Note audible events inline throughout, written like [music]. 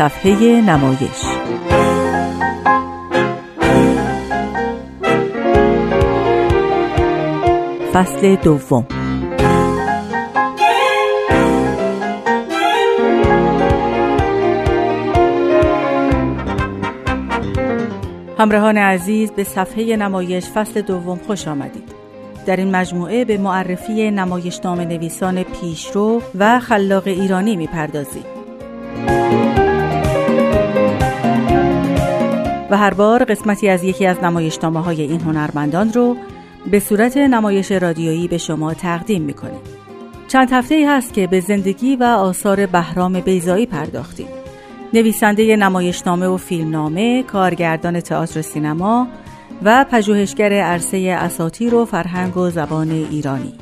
صفحه نمایش. فصل دوم. همراهان عزیز به صفحه نمایش فصل دوم خوش آمدید. در این مجموعه به معرفی نمایشنامه نویسان پیشرو و خلاق ایرانی می‌پردازیم. و هر بار قسمتی از یکی از نمایشنامه های این هنرمندان رو به صورت نمایش رادیویی به شما تقدیم می‌کنیم چند هفته ای هست که به زندگی و آثار بهرام بیزایی پرداختیم نویسنده نمایشنامه و فیلمنامه، کارگردان تئاتر سینما و پژوهشگر عرصه اساطیر و فرهنگ و زبان ایرانی.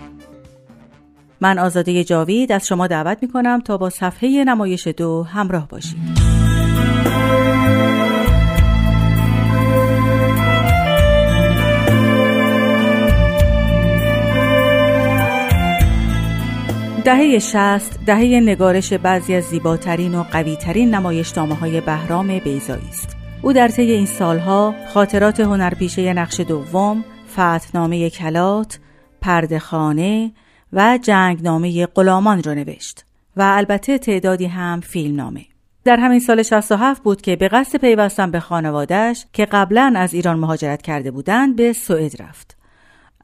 من آزاده جاوید از شما دعوت می کنم تا با صفحه نمایش دو همراه باشید. دهه شست دهه نگارش بعضی از زیباترین و قویترین نمایشنامه های بهرام بیزایی است. او در طی این سالها خاطرات هنرپیشه نقش دوم، فتنامه کلات، پردخانه و جنگنامه غلامان را نوشت و البته تعدادی هم فیلمنامه. در همین سال 67 بود که به قصد پیوستن به خانوادهش که قبلا از ایران مهاجرت کرده بودند به سوئد رفت.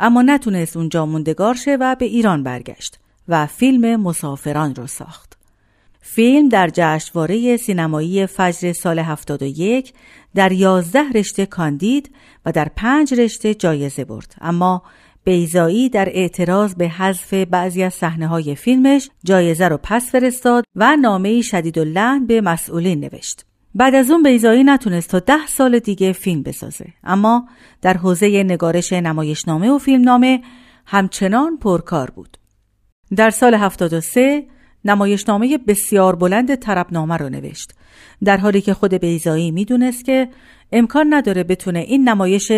اما نتونست اونجا موندگار شه و به ایران برگشت و فیلم مسافران را ساخت. فیلم در جشنواره سینمایی فجر سال 71 در 11 رشته کاندید و در پنج رشته جایزه برد اما بیزایی در اعتراض به حذف بعضی از صحنه های فیلمش جایزه رو پس فرستاد و نامه شدید لحن به مسئولین نوشت. بعد از اون بیزایی نتونست تا ده سال دیگه فیلم بسازه اما در حوزه نگارش نمایشنامه و فیلمنامه همچنان پرکار بود. در سال 73 نمایشنامه بسیار بلند تربنامه رو نوشت. در حالی که خود بیزایی می‌دونست که امکان نداره بتونه این نمایش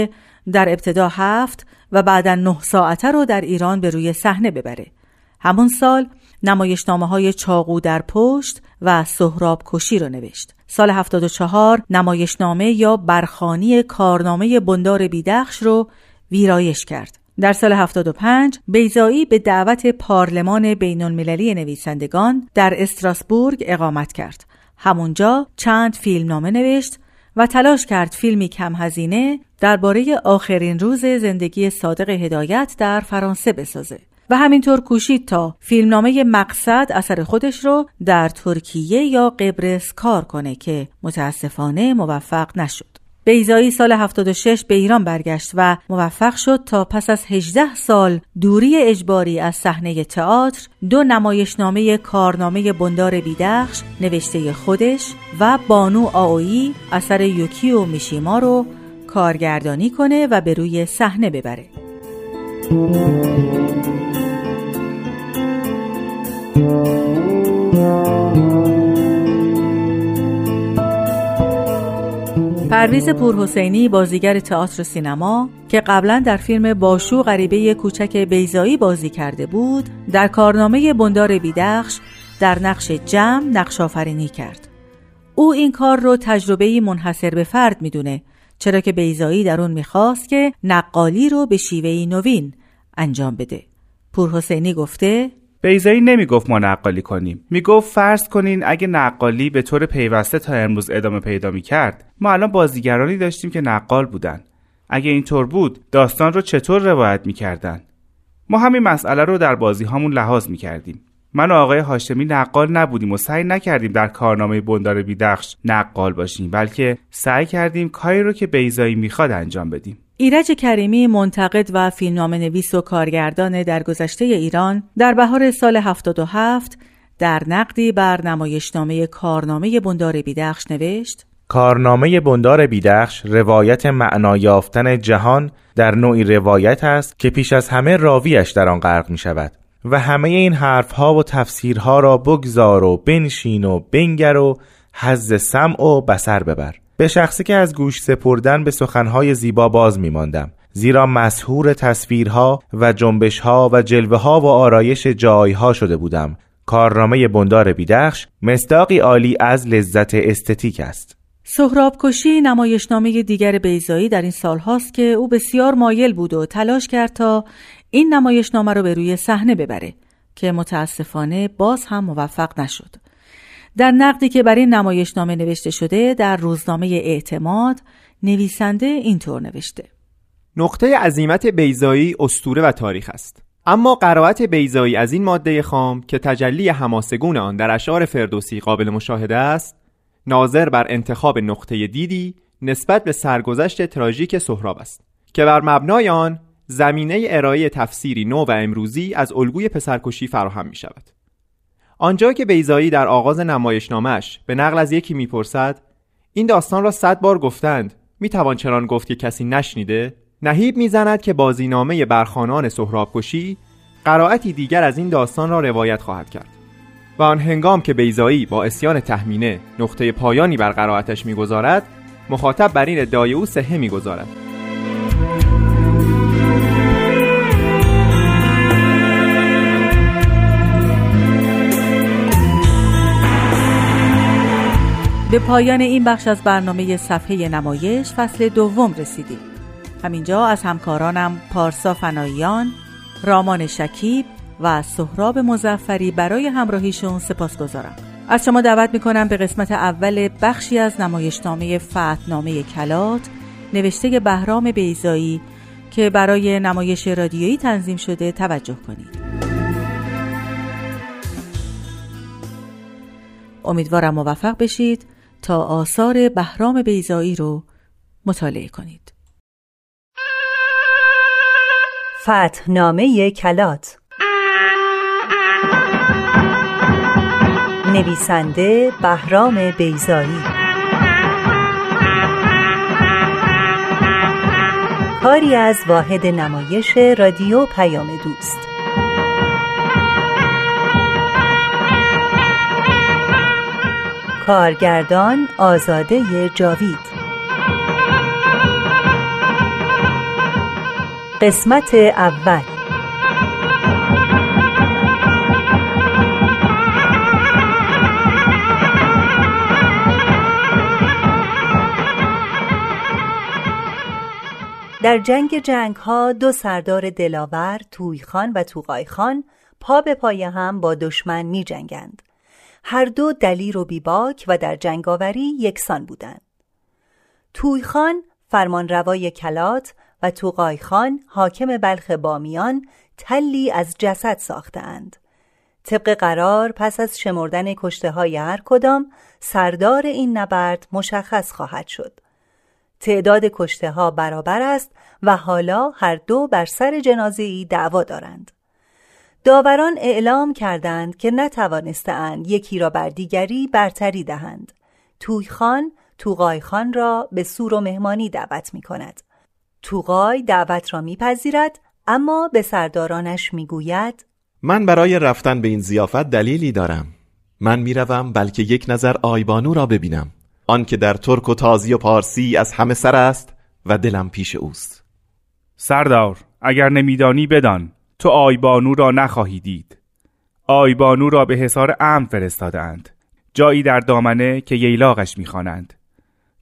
در ابتدا هفت و بعدا نه ساعته رو در ایران به روی صحنه ببره. همون سال نمایشنامه های چاقو در پشت و سهراب کشی رو نوشت. سال 74 نمایشنامه یا برخانی کارنامه بندار بیدخش رو ویرایش کرد. در سال 75 بیزایی به دعوت پارلمان بین المللی نویسندگان در استراسبورگ اقامت کرد. همونجا چند فیلم نامه نوشت و تلاش کرد فیلمی کم هزینه درباره آخرین روز زندگی صادق هدایت در فرانسه بسازه. و همینطور کوشید تا فیلمنامه مقصد اثر خودش رو در ترکیه یا قبرس کار کنه که متاسفانه موفق نشد. بیزایی سال 76 به ایران برگشت و موفق شد تا پس از 18 سال دوری اجباری از صحنه تئاتر دو نمایشنامه کارنامه بندار بیدخش نوشته خودش و بانو آویی اثر یوکی و میشیما رو کارگردانی کنه و به روی صحنه ببره. پرویز پورحسینی بازیگر تئاتر سینما که قبلا در فیلم باشو غریبه کوچک بیزایی بازی کرده بود در کارنامه بندار بیدخش در نقش جمع نقش آفرینی کرد. او این کار رو تجربه منحصر به فرد می‌دونه چرا که بیزایی در اون می‌خواست که نقالی رو به شیوهی نوین انجام بده. پورحسینی گفته بیزایی نمی‌گفت ما نقالی کنیم. می‌گفت فرض کنین اگه نقالی به طور پیوسته تا امروز ادامه پیدا می‌کرد ما الان بازیگرانی داشتیم که نقال بودن. اگه اینطور بود داستان رو چطور روایت می‌کردن؟ ما همین مسئله رو در بازی هامون لحاظ می‌کردیم. من و آقای هاشمی نقال نبودیم و سعی نکردیم در کارنامه بندار بیدخش نقال باشیم بلکه سعی کردیم کاری رو که بیزایی می‌خواد انجام بدیم. ایرج کریمی منتقد و فیلمنامه نویس و کارگردان در گذشته ایران در بهار سال 77 در نقدی بر نمایشنامه کارنامه بندار بیدخش نوشت کارنامه بندار بیدخش روایت معنا یافتن جهان در نوعی روایت است که پیش از همه راویش در آن غرق می شود و همه این حرفها و تفسیرها را بگذار و بنشین و بنگر و حز سمع و بسر ببر به شخصی که از گوش سپردن به سخنهای زیبا باز می ماندم. زیرا مسهور تصویرها و جنبشها و جلوه ها و آرایش جایها شده بودم کارنامه بندار بیدخش مصداقی عالی از لذت استتیک است سهراب کشی نمایشنامه دیگر بیزایی در این سال هاست که او بسیار مایل بود و تلاش کرد تا این نمایشنامه رو به روی صحنه ببره که متاسفانه باز هم موفق نشد. در نقدی که بر این نمایشنامه نوشته شده در روزنامه اعتماد نویسنده اینطور نوشته نقطه عظیمت بیزایی استوره و تاریخ است اما قرائت بیزایی از این ماده خام که تجلی حماسگون آن در اشعار فردوسی قابل مشاهده است ناظر بر انتخاب نقطه دیدی نسبت به سرگذشت تراژیک سهراب است که بر مبنای آن زمینه ارائه تفسیری نو و امروزی از الگوی پسرکشی فراهم می شود. آنجا که بیزایی در آغاز نمایشنامش به نقل از یکی می‌پرسد این داستان را صد بار گفتند می توان چنان گفت که کسی نشنیده؟ نهیب می‌زند که بازینامه برخانان سهراب کشی قرائتی دیگر از این داستان را روایت خواهد کرد. و آن هنگام که بیزایی با اسیان تحمینه نقطه پایانی بر قرائتش می‌گذارد مخاطب بر این ادعای او صحه می‌گذارد. به پایان این بخش از برنامه صفحه نمایش فصل دوم رسیدیم همینجا از همکارانم پارسا فناییان، رامان شکیب و سهراب مزفری برای همراهیشون سپاس گذارم. از شما دعوت می‌کنم به قسمت اول بخشی از نمایشنامه فتنامه کلات نوشته بهرام بیزایی که برای نمایش رادیویی تنظیم شده توجه کنید. امیدوارم موفق بشید تا آثار بهرام بیزایی رو مطالعه کنید. فتحنامه کلات. نویسنده بهرام بیزایی کاری از واحد نمایش رادیو پیام دوست. کارگردان آزاده جاوید قسمت اول در جنگ جنگ ها دو سردار دلاور تویخان و توقایخان پا به پای هم با دشمن می جنگند. هر دو دلیر و بیباک و در جنگاوری یکسان بودند. تویخان فرمانروای کلات و توقای خان حاکم بلخ بامیان تلی از جسد ساختند. طبق قرار پس از شمردن کشته های هر کدام سردار این نبرد مشخص خواهد شد. تعداد کشته ها برابر است و حالا هر دو بر سر جنازه ای دعوا دارند. داوران اعلام کردند که نتوانستند یکی را بر دیگری برتری دهند. توی خان توقای خان را به سور و مهمانی دعوت می کند. توقای دعوت را میپذیرد اما به سردارانش می‌گوید من برای رفتن به این زیافت دلیلی دارم من می‌روم بلکه یک نظر آیبانو را ببینم آن که در ترک و تازی و پارسی از همه سر است و دلم پیش اوست سردار اگر نمیدانی بدان تو آیبانو را نخواهی دید. آیبانو را به حصار ام فرستاده اند جایی در دامنه که ییلاقش می‌خوانند.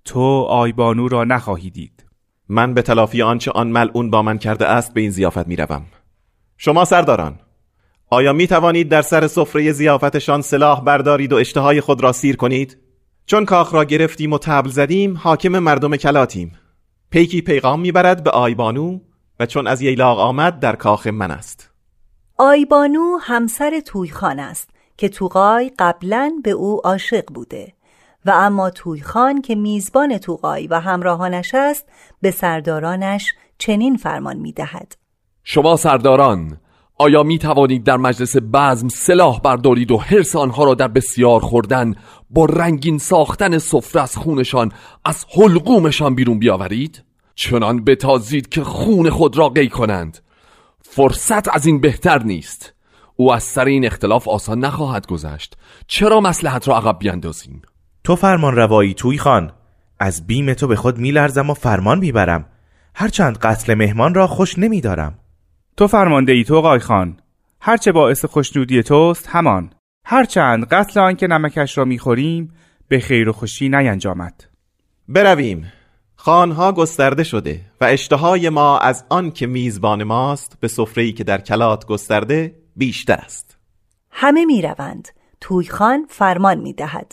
تو آیبانو را نخواهی دید. من به تلافی آنچه آن ملعون با من کرده است به این زیافت می‌روم. شما سرداران آیا می توانید در سر سفره زیافتشان سلاح بردارید و اشتهای خود را سیر کنید؟ چون کاخ را گرفتیم و تبل زدیم حاکم مردم کلاتیم. پیکی پیغام می‌برد به آیبانو و چون از ییلاق آمد در کاخ من است آیبانو همسر تویخان است که توقای قبلا به او عاشق بوده و اما تویخان که میزبان توقای و همراهانش است به سردارانش چنین فرمان می‌دهد شما سرداران آیا می توانید در مجلس بزم سلاح بردارید و حرس آنها را در بسیار خوردن با رنگین ساختن سفره از خونشان از حلقومشان بیرون بیاورید؟ چنان بتازید که خون خود را قی کنند. فرصت از این بهتر نیست. او از سر این اختلاف آسان نخواهد گذشت. چرا مسلحت را عقب بیندازیم تو فرمان روایی توی خان. از بیم تو به خود میلرزم و فرمان می‌برم. هرچند قتل مهمان را خوش نمیدارم. تو فرمانده ای تو قای خان. هرچه باعث خوشنودی توست همان. هرچند قتل آن که نمکش را می‌خوریم به خیر و خوشی نینجامد برویم. خانها گسترده شده و اشتهای ما از آن که میزبان ماست به سفره‌ای که در کلات گسترده بیشتر است. همه می روند توی خان فرمان می دهد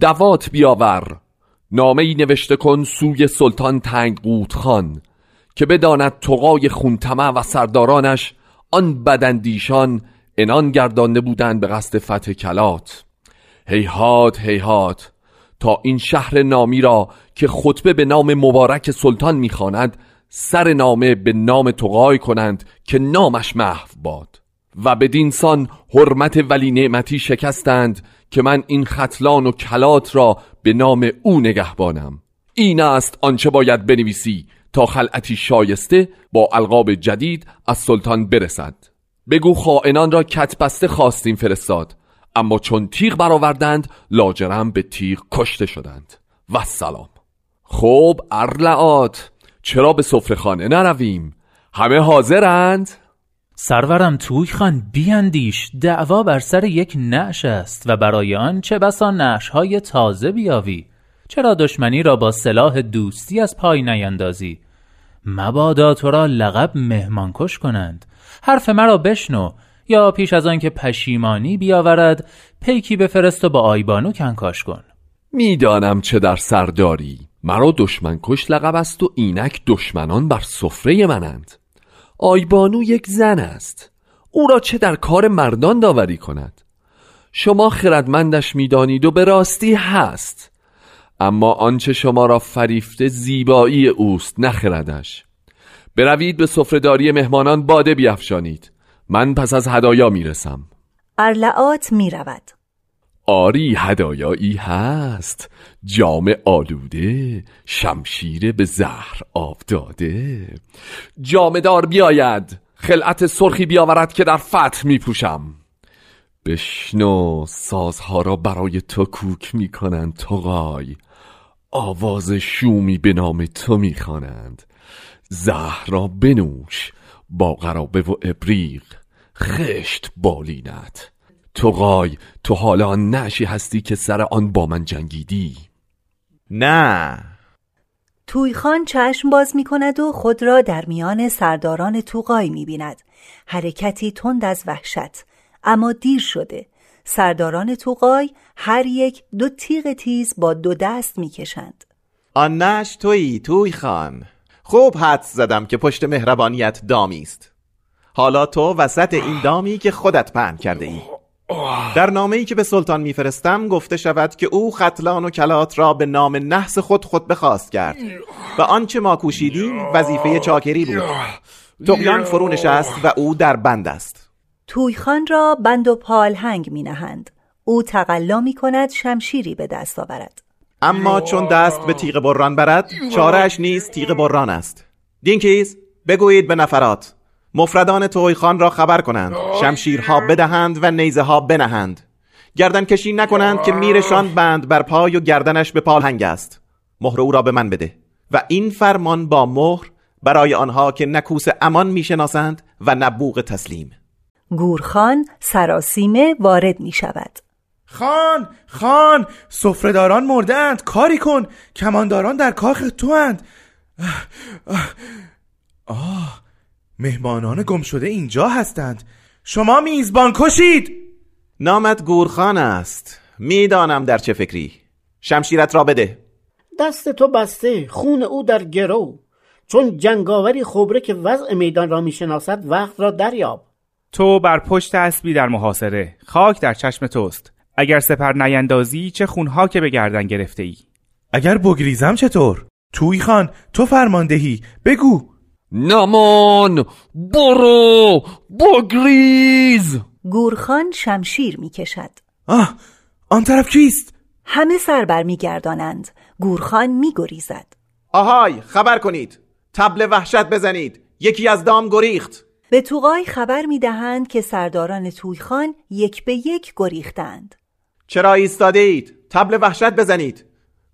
دوات بیاور. نامه ای نوشته کن سوی سلطان تنگ قوت خان که بداند تقای خونتمه و سردارانش آن بدندیشان انان گردانده بودند به قصد فتح کلات. هیهات هیهات تا این شهر نامی را که خطبه به نام مبارک سلطان می‌خواند سر نامه به نام تقای کنند که نامش محو باد. و بدین سان حرمت ولی نعمتی شکستند که من این خطلان و کلات را به نام او نگهبانم. این است آنچه باید بنویسی تا خلعتی شایسته با القاب جدید از سلطان برسد. بگو خائنان را کتبسته خواستیم فرستاد اما چون تیغ برآوردند لاجرم به تیغ کشته شدند. و سلام. خب ارلعات چرا به خانه نرویم؟ همه حاضرند؟ سرورم توی خان بیاندیش دعوا بر سر یک نعش است و برای آن چه بسا نعش های تازه بیاوی؟ چرا دشمنی را با سلاح دوستی از پای نیندازی؟ مبادا تو را لقب مهمانکش کنند. حرف مرا بشنو یا پیش از آن که پشیمانی بیاورد پیکی بفرست و با آیبانو کنکاش کن. می‌دانم چه در سر داری. مرا دشمن کش لقب است و اینک دشمنان بر سفره منند. آیبانو یک زن است. او را چه در کار مردان داوری کند؟ شما خردمندش می‌دانید و به راستی هست. اما آنچه شما را فریفته زیبایی اوست نخردش بروید به سفرهداری مهمانان باده بیافشانید من پس از هدایا می‌رسم. ارلعات می‌رود. آری هدایایی هست. جام آلوده شمشیر به زهر آب داده جامدار بیاید خلعت سرخی بیاورد که در فتح می پوشم بشنو سازها را برای تو کوک می کنند توقای آواز شومی به نام تو می خوانند زهر را بنوش با قرابه و ابریق. خشت بالینت. توقای تو حالا آن نعشی هستی که سر آن با من جنگیدی. نه. تویخان چشم باز می کند و خود را در میان سرداران توقای می بیند. حرکتی تند از وحشت اما دیر شده. سرداران توقای هر یک دو تیغ تیز با دو دست می‌کشند آن نش تویی توی خان. خوب حد زدم که پشت مهربانیت دامی است. حالا تو وسط این دامی که خودت پهن کرده ای در نامه ای که به سلطان میفرستم گفته شود که او خطلان و کلات را به نام نحس خود خود بخواست کرد و آنچه ما کوشیدیم وظیفه چاکری بود. تقیان فرو نشست و او در بند است. تویخان را بند و پالهنگ می نهند. او تقلا می کند شمشیری به دست آورد. اما چون دست به تیغ بران برد چارش نیز تیغ بران است. دینکیز بگویید به نفرات. مفردان تویخان را خبر کنند شمشیرها بدهند و نیزه ها بنهند. گردن کشی نکنند که میرشان بند بر پای و گردنش به پالهنگ است. مهر او را به من بده. و این فرمان با مهر برای آنها که نکوس امان می‌شناسند و نبوغ تسلیم. گورخان سراسیمه وارد می شود خان خان سفرهداران مردند کاری کن. کمانداران در کاخ تو اند آه. مهمانان گم شده اینجا هستند. شما میزبان کشید. نامت گورخان است. می‌دانم در چه فکری. شمشیرت را بده. دست تو بسته خون او در گرو. چون جنگاوری خبره که وضع میدان را می‌شناسد وقت را دریاب. تو بر پشت اسبی در محاصره. خاک در چشم توست. اگر سپر نیندازی چه خونها که به گردن گرفته ای اگر بگریزم چطور؟ توی خان تو فرماندهی. بگو. نمان برو بگریز. گورخان شمشیر می کشد آه آن طرف کیست؟ همه سر بر می گردانند گورخان می گریزد آهای خبر کنید. تبل وحشت بزنید. یکی از دام گریخت. به توقای خبر می دهند که سرداران تویخان یک به یک گریختند. چرا ایستاده اید؟ تبل وحشت بزنید.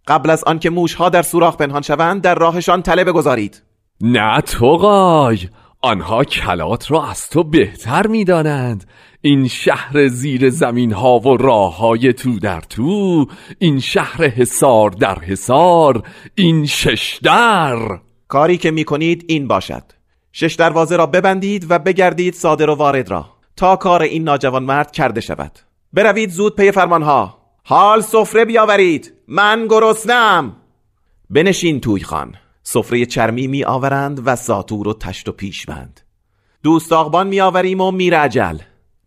قبل از آنکه موشها در سوراخ پنهان شوند در راهشان تله بگذارید. نه توقای آنها کلات را از تو بهتر می‌دانند. این شهر زیر زمین ها و راه های تو در تو این شهر حسار در حسار این شش در. کاری که می‌کنید این باشد. شش دروازه را ببندید و بگردید صادر و وارد را. تا کار این ناجوان مرد کرده شود. بروید زود پی فرمانها. حال سفره بیاورید. من گرسنم بنشین توی خان. سفره چرمی می آورند و ساتور و تشت و پیشبند دوستاغبان می آوریم و میر عجل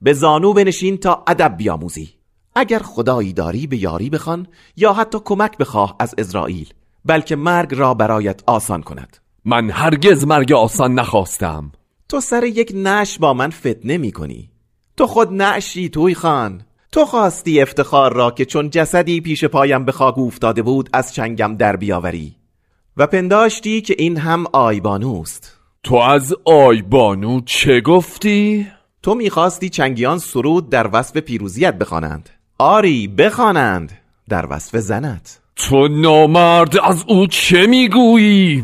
به زانو بنشین تا ادب بیاموزی. اگر خدایی داری به یاری بخوان یا حتی کمک بخواه از اسرائیل بلکه مرگ را برایت آسان کند. من هرگز مرگ آسان نخواستم. تو سر یک نش با من فتنه می کنی تو خود نعشی توی خان. تو خواستی افتخار را که چون جسدی پیش پایم به خاک افتاده بود از چنگم در بیاوری. و پنداشتی که این هم آیبانوست. تو از آیبانو چه گفتی؟ تو می‌خواستی چنگیان سرود در وصف پیروزیت بخوانند. آری بخوانند در وصف زنت. تو نامرد از او چه می‌گویی؟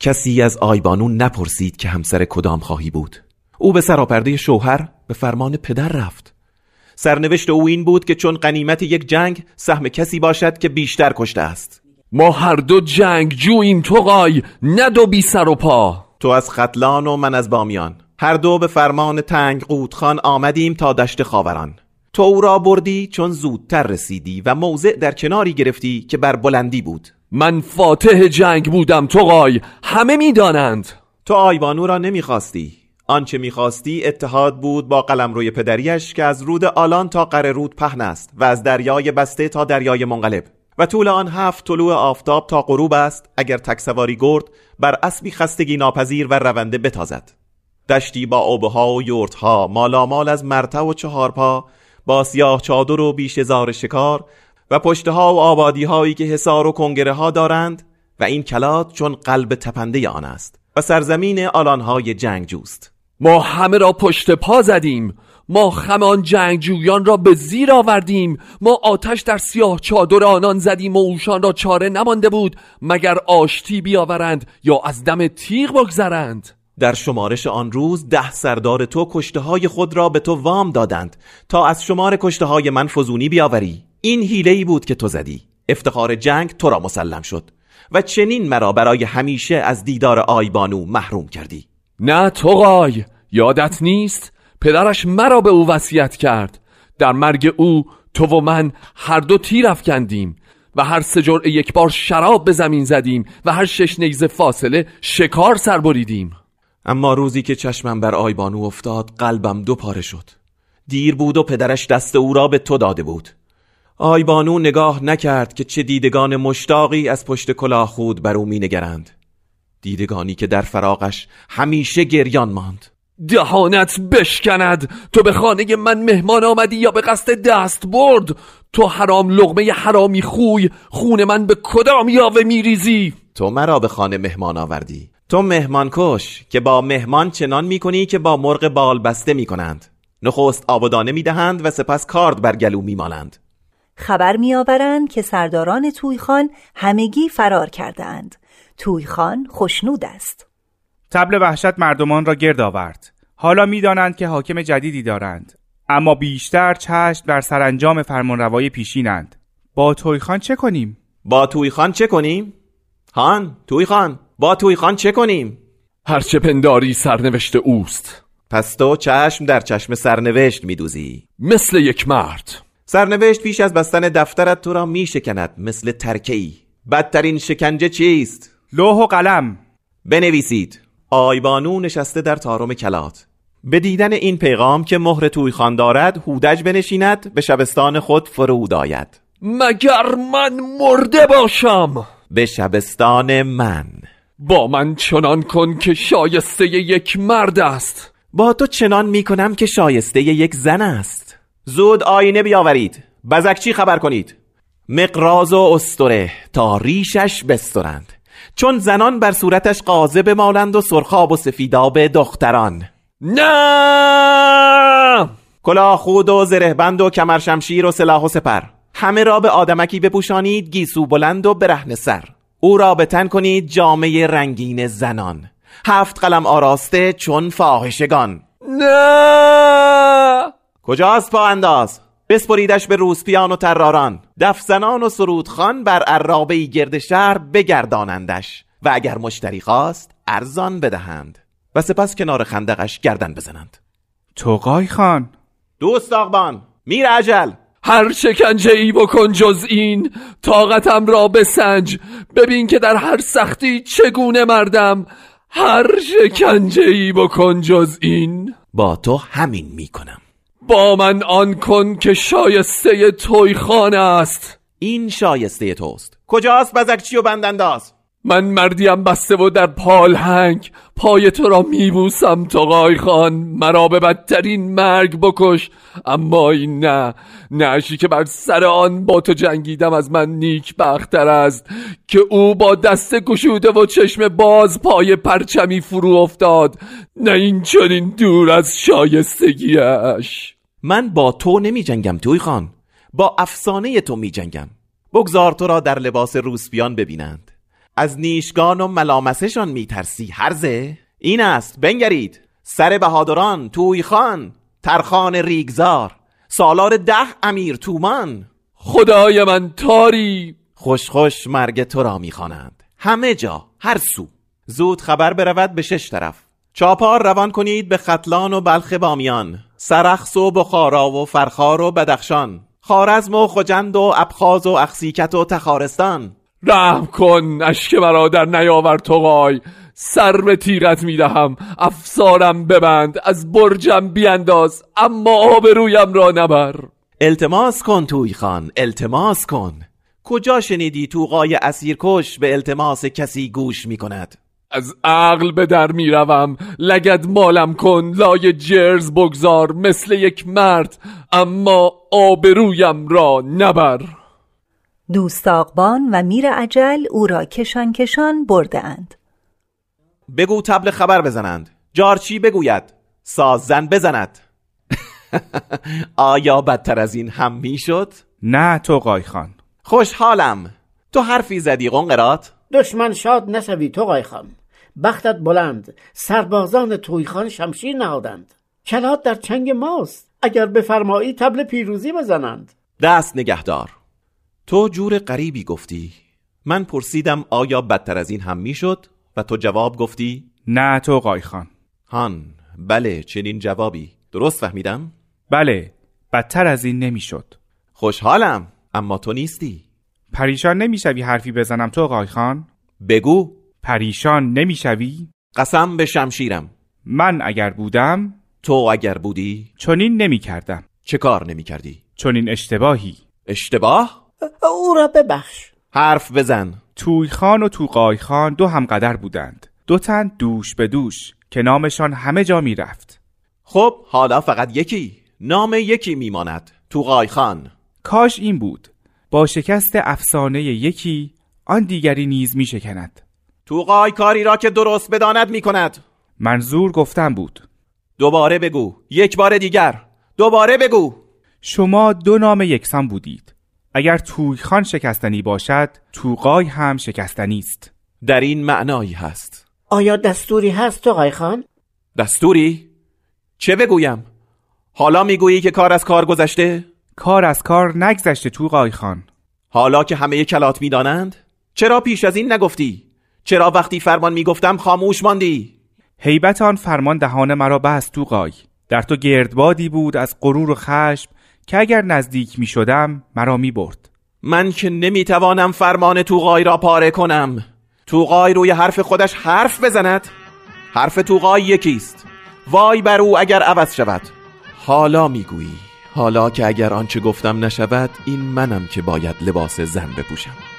کسی از آیبانو نپرسید که همسر کدام خواهی بود. او به سراپرده شوهر به فرمان پدر رفت. سرنوشت او این بود که چون قنیمت یک جنگ سهم کسی باشد که بیشتر کشته است. ما هر دو جنگ جوییم تو قای نه دو بی سر و پا. تو از خطلان و من از بامیان. هر دو به فرمان تنگ قودخان آمدیم تا دشت خاوران. تو او را بردی چون زودتر رسیدی و موضع در کناری گرفتی که بر بلندی بود. من فاتح جنگ بودم تو قای همه می‌دانند تو آیبانو را نمی‌خواستی آنچه می‌خواستی اتحاد بود با قلم روی پدریش که از رود آلان تا قره رود پهن است و از دریای بسته تا دریای منقلب. و طول آن هفت طلوع آفتاب تا غروب است اگر تکسواری گرد بر اسبی خستگی ناپذیر و رونده بتازد. دشتی با اوبها و یورتها مالامال از مرتع و چهارپا با سیاه چادر و بیش زار شکار و پشتها و آبادی هایی که حصار و کنگره ها دارند و این کلات چون قلب تپنده آن است و سرزمین آلانهای جنگجوست. ما همه را پشت پا زدیم. ما خمان جنگجویان را به زیر آوردیم. ما آتش در سیاه چادر آنان زدیم و اوشان را چاره نمانده بود مگر آشتی بیاورند یا از دم تیغ بگذرند. در شمارش آن روز ده سردار تو کشته های خود را به تو وام دادند. تا از شمار کشته های من فزونی بیاوری. این حیله ای بود که تو زدی. افتخار جنگ تو را مسلم شد و چنین مرا برای همیشه از دیدار آیبانو محروم کردی. نه قای یادت نیست؟ پدرش مرا به او وصیت کرد. در مرگ او تو و من هر دو تیر افکندیم و هر سه جرعه یک بار شراب به زمین زدیم و هر شش نیزه فاصله شکار سر بریدیم. اما روزی که چشمم بر آیبانو افتاد قلبم دو پاره شد. دیر بود و پدرش دست او را به تو داده بود. آیبانو نگاه نکرد که چه دیدگان مشتاقی از پشت کلاه خود بر او می نگرند دیدگانی که در فراغش همیشه گریان ماند. دهانت بشکند. تو به خانه من مهمان آمدی یا به قصد دست برد؟ تو حرام لغمه حرامی خوی خون من به کدام یاوه میریزی؟ تو مرا به خانه مهمان آوردی. تو مهمان کش که با مهمان چنان می‌کنی که با مرغ بال بسته می‌کنند. نخست آبادانه می‌دهند و سپس کارد بر گلو میمالند. خبر میآورند که سرداران تویخان همگی فرار کردهاند. تویخان خشنود است. تبل وحشت مردمان را گرد آورد. حالا می‌دانند که حاکم جدیدی دارند. اما بیشتر چشم بر سرانجام فرمانروای پیشینند. با تویخان چه کنیم؟ با تویخان چه کنیم؟ هان تویخان با تویخان چه کنیم؟ هرچه پنداری سرنوشت اوست. پس تو چشم در چشم سرنوشت میدوزی. مثل یک مرد. سرنوشت پیش از بستن دفترت تو را میشکند مثل ترکهی بدترین شکنجه چیست؟ لوح و قلم. بنویسید. آیبانو نشسته در تارم کلات. به دیدن این پیغام که مهر تویخان دارد هودج بنشیند به شبستان خود فرود آید. مگر من مرده باشم؟ به شبستان من. با من چنان کن که شایسته یک مرد است. با تو چنان می‌کنم که شایسته یک زن است. زود آینه بیاورید. بزکچی خبر کنید؟ مقراز و استره تا ریشش بسترند. چون زنان بر صورتش قازه بمالند و سرخاب و سفیداب دختران. نه! کلاه خود و زرهبند و کمر شمشیر و سلاح و سپر. همه را به آدمکی بپوشانید گیسو بلند و برهن سر. او را به تن کنید جامعه رنگین زنان. هفت قلم آراسته چون فاحشگان. نه! کجاست پا انداز؟ بسپریدش به روسپیان و تراران دفزنان و سرودخان بر عرابه گرد شهر بگردانندش و اگر مشتری خواست ارزان بدهند و سپس کنار خندقش گردن بزنند. توقای خان. دوست آقبان میر عجل هر شکنجه ای بکن جز این. طاقتم را بسنج. ببین که در هر سختی چگونه مردم. هر شکنجه ای بکن جز این. با تو همین می‌کنم. با من آن کن که شایسته توی خانه است. این شایسته توست. کجاست بزکچی و بندنداز؟ من مردیم بسته و در پالهنگ پای تو را میبوسم تقای خان. مرا به بدترین مرگ بکش. اما این نه. نشی که بر سر آن با تو جنگیدم از من نیک بختر است. که او با دست گشوده و چشم باز پای پرچمی فرو افتاد. نه این چنین دور از شایستگیش من با تو نمی جنگم توی خان. با افسانه تو می جنگم بگذار تو را در لباس روسپیان ببینند. از نیشگان و ملامسشان میترسی هرزه. این است بنگرید. سر بهادران توی خان. ترخان ریگزار. سالار ده امیر تومان. خدای من تاری. خوش خوش مرگ تو را می‌خوانند. همه جا هر سو. زود خبر برود به شش طرف. چاپار روان کنید به ختلان و بلخ بامیان. سرخس و بخارا و فرخار و بدخشان. خارزم و خجند و ابخاز و اخسیکت و تخارستان. رحم کن اشک مرا در نیاور توقای سر به تیغت می‌دهم افسارم ببند. از برجم بیانداز اما آبرویم را نبر. التماس کن توی خان. التماس کن. کجا شنیدی توقای اسیرکش به التماس کسی گوش می کند. از عقل به در می‌روم. لگد مالم کن لای جرز بگذار. مثل یک مرد اما آبرویم را نبر. دوستاقبان و میر عجل او را کشان کشان برده اند. بگو تبل خبر بزنند. جارچی بگوید سازن بزند. [laughs] آیا بدتر از این هم می‌شد؟ نه تو خان. خوشحالم. تو حرفی زدی قنقرات. دشمن شاد نشوی تو خان. بختت بلند سربازان تویخان شمشیر نهادند. کلات در چنگ ماست اگر بفرمایی تبل پیروزی بزنند. دست نگهدار. تو جور غریبی گفتی. من پرسیدم آیا بدتر از این هم می‌شد؟ و تو جواب گفتی نه تو قایخان هان بله چنین جوابی. درست فهمیدم؟ بله بدتر از این نمی‌شد. خوشحالم اما تو نیستی. پریشان نمی‌شوی حرفی بزنم تو قایخان بگو. پریشان نمی‌شوی؟ قسم به شمشیرم. من اگر بودم تو اگر بودی چنین نمی‌کردم. چه کار نمی‌کردی؟ چنین اشتباهی. اشتباه؟ او را ببخش. حرف بزن. توی خان و توقای خان دو همقدر بودند. دو تن دوش به دوش که نامشان همه جا می‌رفت. خب حالا فقط یکی. نام یکی میماند. توقای خان کاش این بود. با شکست افسانه یکی آن دیگری نیز می شکند توقای کاری را که درست بداند می کند منظور گفتم بود دوباره بگو یک بار دیگر دوباره بگو شما دو نام یکسان بودید اگر خان شکستنی باشد توقای هم شکستنی است در این معنایی هست آیا دستوری هست توقای خان؟ دستوری؟ چه بگویم؟ حالا می‌گویی که کار از کار گذشته؟ کار از کار نگذشته توقای خان حالا که همه کلات می‌دانند؟ چرا پیش از این نگفتی؟ چرا وقتی فرمان می‌گفتم خاموش ماندی؟ حیبت آن فرمان دهان مرا بست توقای در تو گردبادی بود از غرور و خشم که اگر نزدیک می شدم مرا می برد من که نمی توانم فرمان توغای را پاره کنم. توغای روی حرف خودش حرف بزند. حرف توغای یکیست. وای بر او اگر عوض شود. حالا می‌گویی. حالا که اگر آنچه گفتم نشود این منم که باید لباس زن بپوشم.